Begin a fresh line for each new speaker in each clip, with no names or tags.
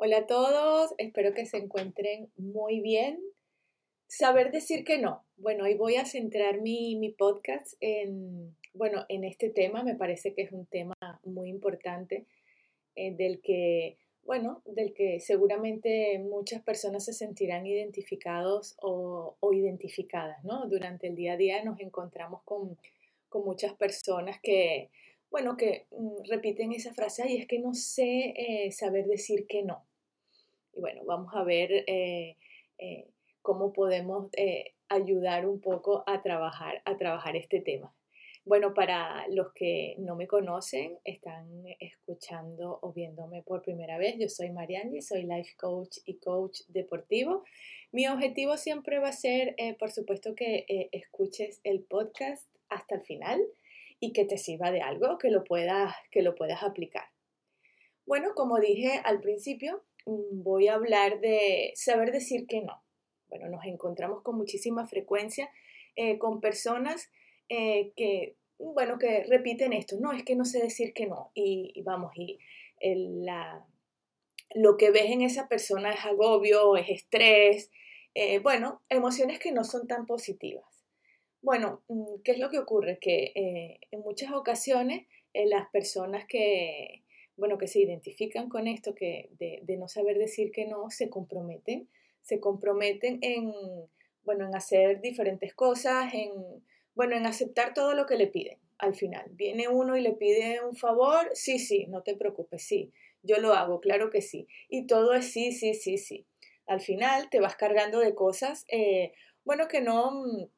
Hola a todos, espero que se encuentren muy bien. Saber decir que no. Bueno, hoy voy a centrar mi, mi, podcast en, bueno, en este tema. Me parece que es un tema muy importante eh, del que, bueno, del que seguramente muchas personas se sentirán identificados o, o, identificadas, ¿no? Durante el día a día nos encontramos con, con muchas personas que, bueno, que mm, repiten esa frase, y es que no sé eh, saber decir que no. Y bueno, vamos a ver eh, eh, cómo podemos ayudar un poco a trabajar, a trabajar este tema. Bueno, para los que no me conocen, están escuchando o viéndome por primera vez, yo soy Marianne, soy life coach y coach deportivo. Mi objetivo siempre va a ser, por supuesto, que escuches el podcast hasta el final y que te sirva de algo, que lo puedas, que lo puedas aplicar. Bueno, como dije al principio, mm, voy a hablar de saber decir que no. Bueno, nos encontramos con muchísima frecuencia eh, con personas eh, que, bueno, que repiten esto, no, es que no sé decir que no. Y, vamos, y la, lo que ves en esa persona es agobio, es estrés, eh, bueno, emociones que no son tan positivas. Bueno, mm, ¿qué es lo que ocurre? Que eh, en muchas ocasiones eh, las personas que, bueno, que se identifican con esto, que de, no saber decir que no, se comprometen, se comprometen en, bueno, en hacer diferentes cosas, en, bueno, en aceptar todo lo que le piden al final. Viene uno y le pide un favor, sí, sí, no te preocupes, sí, yo lo hago, claro que sí. Y todo es sí, sí, sí, sí. Al final te vas cargando de cosas, eh, bueno, que no mm,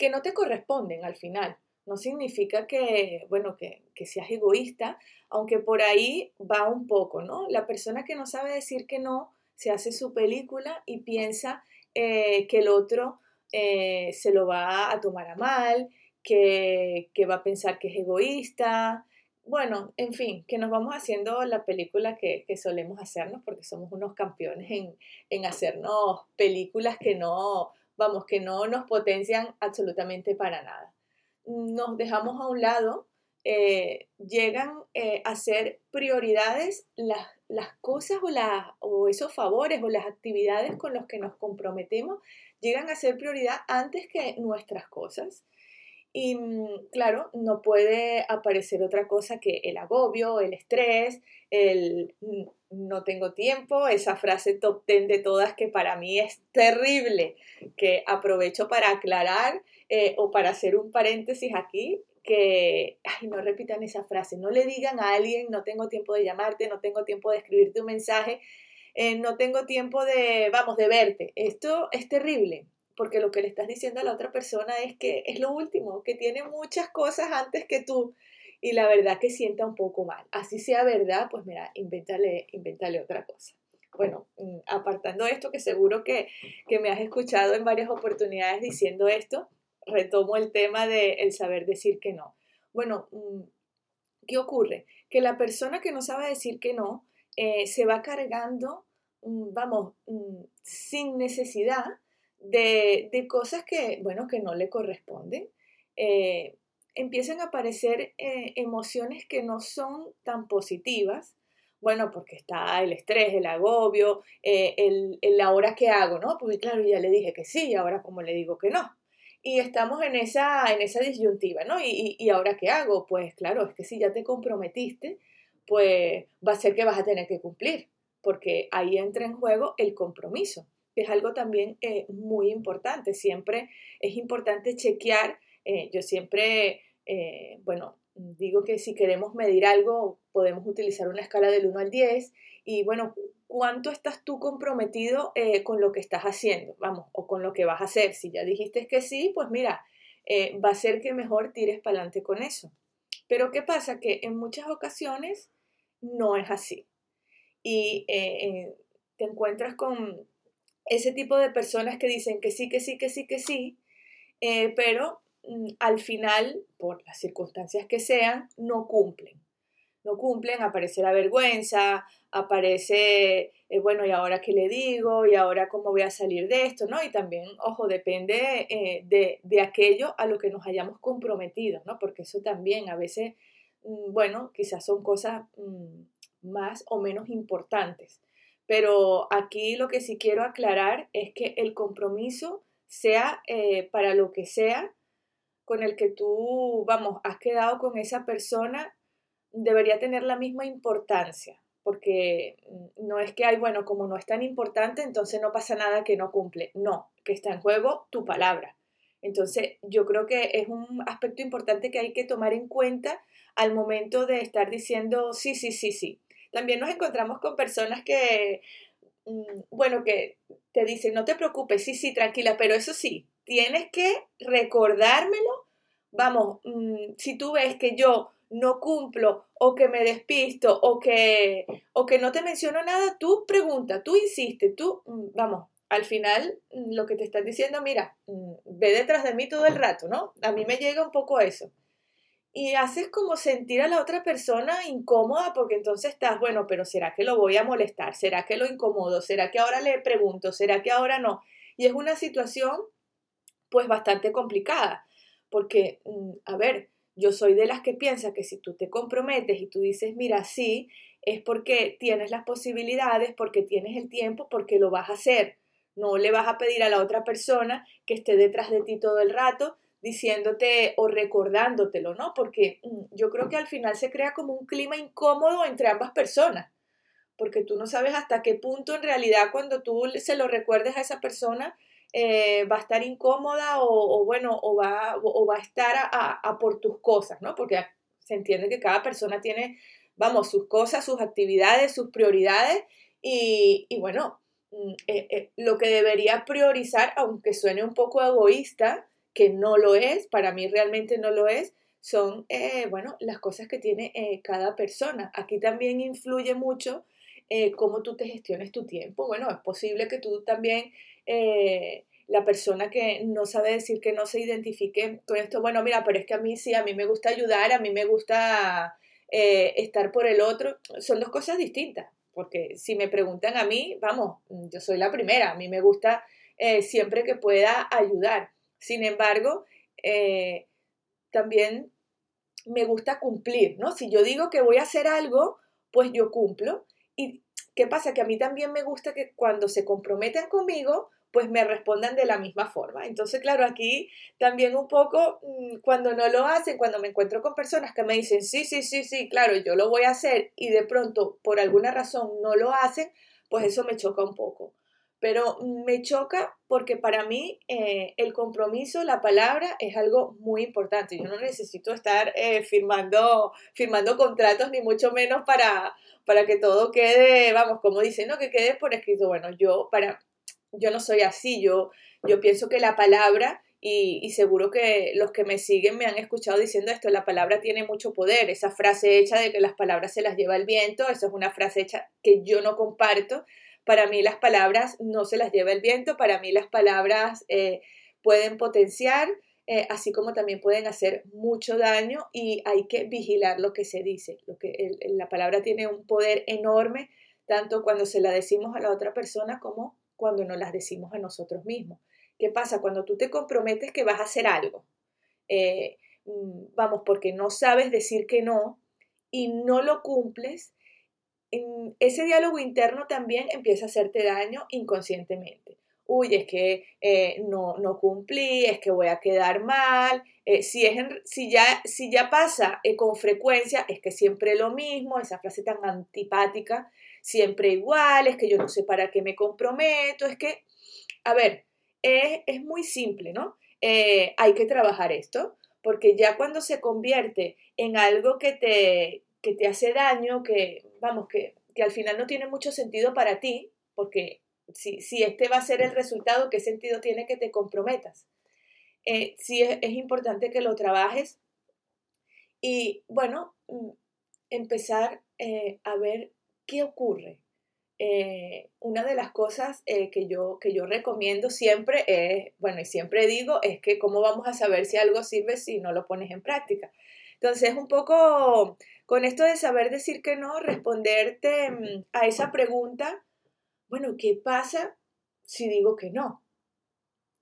que no te corresponden al final. No significa que, bueno, que, seas egoísta, aunque por ahí va un poco, ¿no? La persona que no sabe decir que no, se hace su película y piensa eh, que el otro eh, se lo va a tomar a mal, que, va a pensar que es egoísta. Bueno, en fin, que nos vamos haciendo la película que, solemos hacernos porque somos unos campeones en, en hacernos películas que no, vamos, que no nos potencian absolutamente para nada. Nos dejamos a un lado, eh, llegan eh, a ser prioridades las, las cosas o, o esos favores o las actividades con los que nos comprometemos, llegan a ser prioridad antes que nuestras cosas. Y mm, claro, no puede aparecer otra cosa que el agobio, el estrés, el no tengo tiempo, esa frase top ten de todas que para mí es terrible, que aprovecho para aclarar eh, o para hacer un paréntesis aquí, que ay, no repitan esa frase, no le digan a alguien no tengo tiempo de llamarte, no tengo tiempo de escribirte un mensaje, eh, no tengo tiempo de, vamos, de verte. Esto es terrible porque lo que le estás diciendo a la otra persona es que es lo último, que tiene muchas cosas antes que tú y la verdad que sienta un poco mal. Así sea verdad, pues mira, invéntale, invéntale otra cosa. Bueno, mm, apartando esto, que seguro que, me has escuchado en varias oportunidades diciendo esto, retomo el tema de el saber decir que no. Bueno, mm, ¿qué ocurre? Que la persona que no sabe decir que no eh, se va cargando, mm, vamos, sin necesidad de, cosas que, bueno, que no le corresponden. Eh, empiezan a aparecer eh, emociones que no son tan positivas. Bueno, porque está el estrés, el agobio, eh, el, la hora que hago, ¿no? Porque claro, ya le dije que sí, y ahora como le digo que no. Y estamos en esa, en esa disyuntiva, ¿no? Y, y ahora qué hago? Pues claro, es que si ya te comprometiste, pues va a ser que vas a tener que cumplir, porque ahí entra en juego el compromiso es algo también eh, muy importante. Siempre es importante chequear, eh, yo siempre, eh, bueno, digo que si queremos medir algo, podemos utilizar una escala del 1 al 10 y bueno, ¿cuánto estás tú comprometido con lo que estás haciendo? Vamos, o con lo que vas a hacer. Si ya dijiste que sí, pues mira, va a ser que mejor tires para adelante con eso. Pero ¿qué pasa? Que en muchas ocasiones no es así. Y te encuentras con, ese tipo de personas que dicen que sí, que sí, que sí, que sí, eh, pero mm, al final, por las circunstancias que sean, no cumplen. No cumplen, aparece la vergüenza, aparece, eh, bueno, ¿y ahora qué le digo? ¿Y ahora cómo voy a salir de esto? ¿no? Y también, ojo, depende eh, de, aquello a lo que nos hayamos comprometido, ¿no? Porque eso también a veces, mm, bueno, quizás son cosas mm, más o menos importantes. Pero aquí lo que sí quiero aclarar es que el compromiso, sea eh, para lo que sea, con el que tú, vamos, has quedado con esa persona, debería tener la misma importancia, porque no es que hay, bueno, como no es tan importante, entonces no pasa nada que no cumple. No, que está en juego tu palabra. Entonces, yo creo que es un aspecto importante que hay que tomar en cuenta al momento de estar diciendo sí, sí, sí, sí. También nos encontramos con personas que, mm, bueno, que te dicen, no te preocupes, sí, sí, tranquila, pero eso sí, tienes que recordármelo. Vamos, mm, si tú ves que yo no cumplo o que me despisto o que, o que no te menciono nada, tú pregunta, tú insiste, tú, mm, vamos, al final lo que te están diciendo, mira, ve detrás de mí todo el rato, ¿no? A mí me llega un poco eso y haces como sentir a la otra persona incómoda porque entonces estás, bueno, pero ¿será que lo voy a molestar? ¿Será que lo incomodo? ¿Será que ahora le pregunto? ¿Será que ahora no? Y es una situación pues bastante complicada porque, mm, a ver, yo soy de las que piensa que si tú te comprometes y tú dices, mira, sí, es porque tienes las posibilidades, porque tienes el tiempo, porque lo vas a hacer. No le vas a pedir a la otra persona que esté detrás de ti todo el rato, diciéndote o recordándotelo, ¿no? Porque mm, yo creo que al final se crea como un clima incómodo entre ambas personas, porque tú no sabes hasta qué punto en realidad cuando tú se lo recuerdes a esa persona eh, va a estar incómoda o, bueno, o va, o va a estar a, por tus cosas, ¿no? Porque se entiende que cada persona tiene, vamos, sus cosas, sus actividades, sus prioridades y, bueno, mm, eh, eh, lo que debería priorizar, aunque suene un poco egoísta, que no lo es, para mí realmente no lo es, son, eh, bueno, las cosas que tiene eh, cada persona. Aquí también influye mucho eh, cómo tú te gestiones tu tiempo. Bueno, es posible que tú también, la persona que no sabe decir que no se identifique con esto, bueno, mira, pero es que a mí sí, a mí me gusta ayudar, a mí me gusta estar por el otro, son dos cosas distintas. Porque si me preguntan a mí, vamos, yo soy la primera, a mí me gusta siempre que pueda ayudar sin embargo, eh, también me gusta cumplir, ¿no? Si yo digo que voy a hacer algo, pues yo cumplo. ¿Y qué pasa? Que a mí también me gusta que cuando se comprometen conmigo, pues me respondan de la misma forma. Entonces, claro, aquí también un poco, mm, cuando no lo hacen, cuando me encuentro con personas que me dicen, sí, sí, sí, sí, claro, yo lo voy a hacer y de pronto, por alguna razón, no lo hacen, pues eso me choca un poco pero me choca porque para mí eh, el compromiso, la palabra es algo muy importante. Yo no necesito estar eh, firmando, firmando contratos ni mucho menos para, para que todo quede, vamos, como dicen, no, que quede por escrito. Bueno, yo, para, yo no soy así, yo, yo pienso que la palabra, y, y seguro que los que me siguen me han escuchado diciendo esto, la palabra tiene mucho poder, esa frase hecha de que las palabras se las lleva el viento, eso es una frase hecha que yo no comparto para mí las palabras no se las lleva el viento, para mí las palabras eh, pueden potenciar, eh, así como también pueden hacer mucho daño y hay que vigilar lo que se dice. Lo que la palabra tiene un poder enorme, tanto cuando se la decimos a la otra persona como cuando nos las decimos a nosotros mismos. ¿Qué pasa? Cuando tú te comprometes que vas a hacer algo, eh, mm, vamos, porque no sabes decir que no y no lo cumples, ese diálogo interno también empieza a hacerte daño inconscientemente. Uy, es que eh, no, no, cumplí, es que voy a quedar mal. Eh, si, es si, ya, si ya pasa eh, con frecuencia, es que siempre lo mismo, esa frase tan antipática, siempre igual, es que yo no sé para qué me comprometo, es que, a ver, es, es muy simple, ¿no? hay que trabajar esto, porque ya cuando se convierte en algo que te, que te hace daño, que, vamos, que, que al final no tiene mucho sentido para ti, porque si, si, este va a ser el resultado, ¿qué sentido tiene que te comprometas? Eh, sí es, importante que lo trabajes y, bueno, mm, empezar eh, a ver qué ocurre. Eh, una de las cosas que, yo, que yo recomiendo siempre es, bueno, y siempre digo, es que cómo vamos a saber si algo sirve si no lo pones en práctica. Entonces, un poco con esto de saber decir que no, responderte mm, a esa pregunta, bueno, ¿qué pasa si digo que no?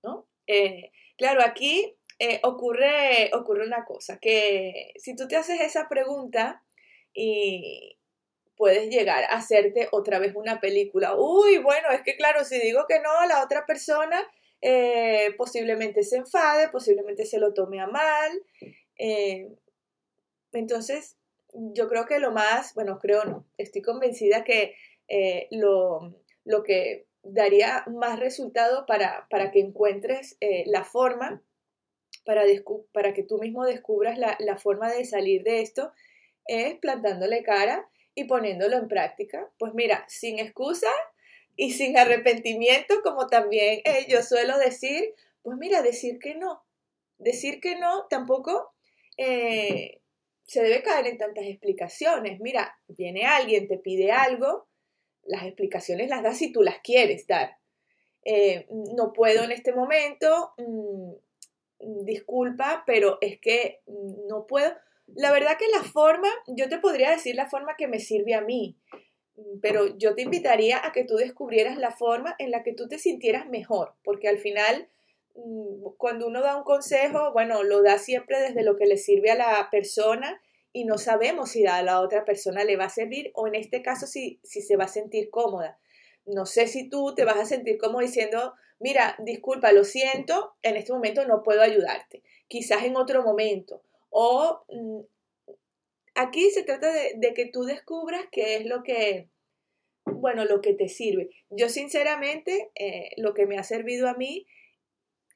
¿No? Eh, claro, aquí eh, ocurre, ocurre una cosa, que si tú te haces esa pregunta y puedes llegar a hacerte otra vez una película. Uy, bueno, es que claro, si digo que no, la otra persona eh, posiblemente se enfade, posiblemente se lo tome a mal. Entonces, yo creo que lo más, bueno, creo no, estoy convencida que eh, lo, lo, que daría más resultado para, para que encuentres la forma, para, para, que tú mismo descubras la, la forma de salir de esto, es plantándole cara y poniéndolo en práctica. Pues mira, sin excusa y sin arrepentimiento, como también eh, yo suelo decir, pues mira, decir que no. Decir que no tampoco eh, se debe caer en tantas explicaciones. Mira, viene alguien, te pide algo, las explicaciones las das si tú las quieres dar. Eh, no puedo en este momento, mm, disculpa, pero es que no puedo la verdad que la forma, yo te podría decir la forma que me sirve a mí, pero yo te invitaría a que tú descubrieras la forma en la que tú te sintieras mejor, porque al final, mm, cuando uno da un consejo, bueno, lo da siempre desde lo que le sirve a la persona y no sabemos si a la otra persona le va a servir o en este caso si, si se va a sentir cómoda. No sé si tú te vas a sentir como diciendo, mira, disculpa, lo siento, en este momento no puedo ayudarte, quizás en otro momento o mm, aquí se trata de, que tú descubras qué es lo que, bueno, lo que te sirve. Yo sinceramente, eh, lo que me ha servido a mí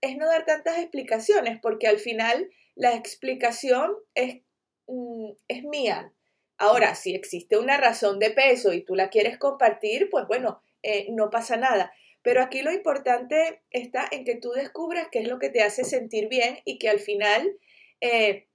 es no dar tantas explicaciones, porque al final la explicación es, mm, es mía. Ahora, si existe una razón de peso y tú la quieres compartir, pues bueno, eh, no pasa nada. Pero aquí lo importante está en que tú descubras qué es lo que te hace sentir bien y que al final eh,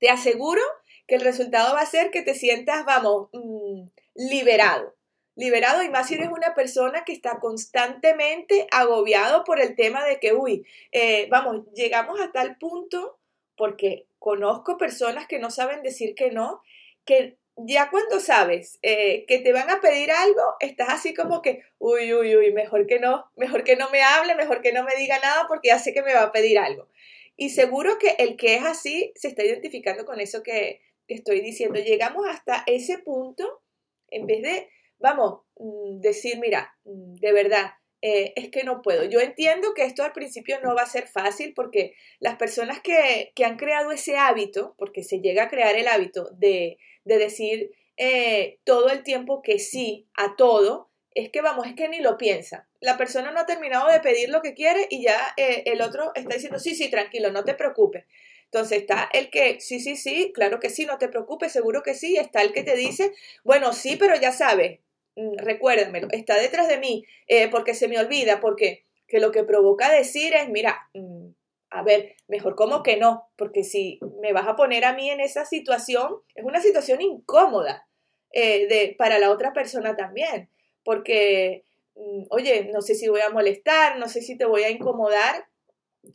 te aseguro que el resultado va a ser que te sientas, vamos, mm, liberado. Liberado y más si eres una persona que está constantemente agobiado por el tema de que, uy, eh, vamos, llegamos a tal punto, porque conozco personas que no saben decir que no, que ya cuando sabes eh, que te van a pedir algo, estás así como que, uy, uy, uy, mejor que no, mejor que no me hable, mejor que no me diga nada porque ya sé que me va a pedir algo. Y seguro que el que es así se está identificando con eso que, estoy diciendo. Llegamos hasta ese punto, en vez de, vamos, mm, decir, mira, mm, de verdad, eh, es que no puedo. Yo entiendo que esto al principio no va a ser fácil porque las personas que, han creado ese hábito, porque se llega a crear el hábito de, decir eh, todo el tiempo que sí a todo, es que vamos, es que ni lo piensa. La persona no ha terminado de pedir lo que quiere y ya eh, el otro está diciendo, sí, sí, tranquilo, no te preocupes. Entonces está el que, sí, sí, sí, claro que sí, no te preocupes, seguro que sí. Está el que te dice, bueno, sí, pero ya sabes, mm, recuérdamelo, está detrás de mí, eh, porque se me olvida, porque que lo que provoca decir es, mira, mm, a ver, mejor como que no, porque si me vas a poner a mí en esa situación, es una situación incómoda eh, de, para la otra persona también porque, mm, oye, no sé si voy a molestar, no sé si te voy a incomodar.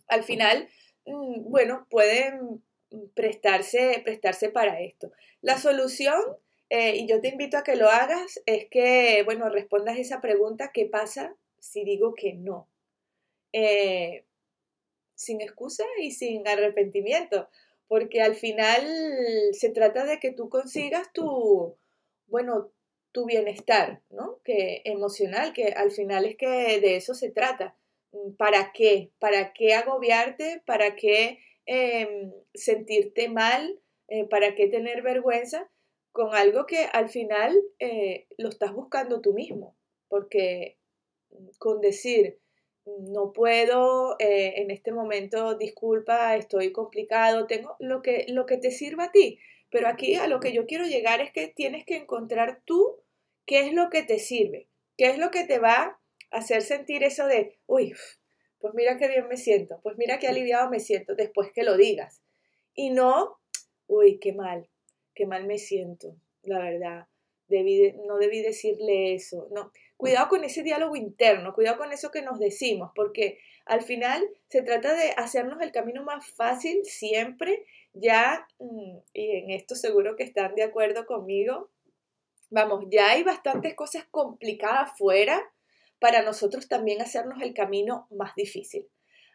Al final, bueno, pueden prestarse, prestarse para esto. La solución, eh, y yo te invito a que lo hagas, es que, bueno, respondas esa pregunta, ¿qué pasa si digo que no? Eh, sin excusa y sin arrepentimiento, porque al final se trata de que tú consigas tu, bueno, tu bienestar, ¿no? Que emocional, que al final es que de eso se trata. ¿Para qué? ¿Para qué agobiarte? ¿Para qué em, sentirte mal? Eh, ¿Para qué tener vergüenza con algo que al final eh, lo estás buscando tú mismo? Porque mm, con decir, no puedo, eh, en este momento, disculpa, estoy complicado, tengo lo que, lo que te sirva a ti. Pero aquí a lo que yo quiero llegar es que tienes que encontrar tú qué es lo que te sirve, qué es lo que te va a hacer sentir eso de, uy, pues mira qué bien me siento, pues mira qué aliviado me siento después que lo digas. Y no, uy, qué mal, qué mal me siento, la verdad. Debí no debí decirle eso. No, cuidado con ese diálogo interno, cuidado con eso que nos decimos, porque al final se trata de hacernos el camino más fácil siempre ya, mm, y en esto seguro que están de acuerdo conmigo, vamos, ya hay bastantes cosas complicadas fuera para nosotros también hacernos el camino más difícil.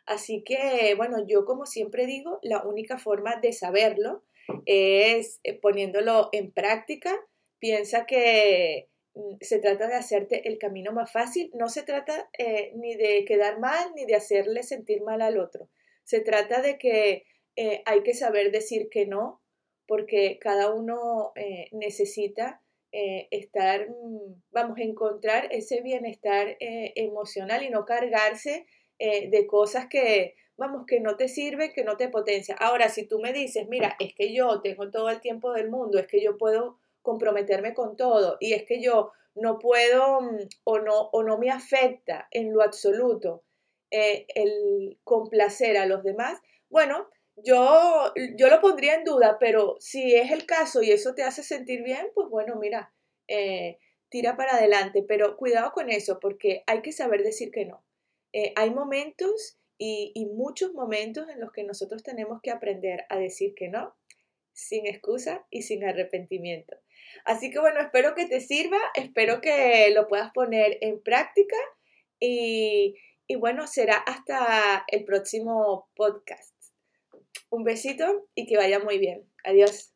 Así que, bueno, yo como siempre digo, la única forma de saberlo es eh, poniéndolo en práctica, piensa que mm, se trata de hacerte el camino más fácil, no se trata eh, ni de quedar mal ni de hacerle sentir mal al otro, se trata de que eh, hay que saber decir que no, porque cada uno necesita estar, mm, vamos, a encontrar ese bienestar emocional y no cargarse de cosas que, vamos, que no te sirven, que no te potencian. Ahora, si tú me dices, mira, es que yo tengo todo el tiempo del mundo, es que yo puedo comprometerme con todo y es que yo no puedo mm, o no, o no me afecta en lo absoluto eh, el complacer a los demás, bueno, yo, yo lo pondría en duda, pero si es el caso y eso te hace sentir bien, pues bueno, mira, eh, tira para adelante, pero cuidado con eso porque hay que saber decir que no. Eh, hay momentos y, muchos momentos en los que nosotros tenemos que aprender a decir que no, sin excusa y sin arrepentimiento. Así que bueno, espero que te sirva, espero que lo puedas poner en práctica y, y bueno, será hasta el próximo podcast. Un besito y que vaya muy bien. Adiós.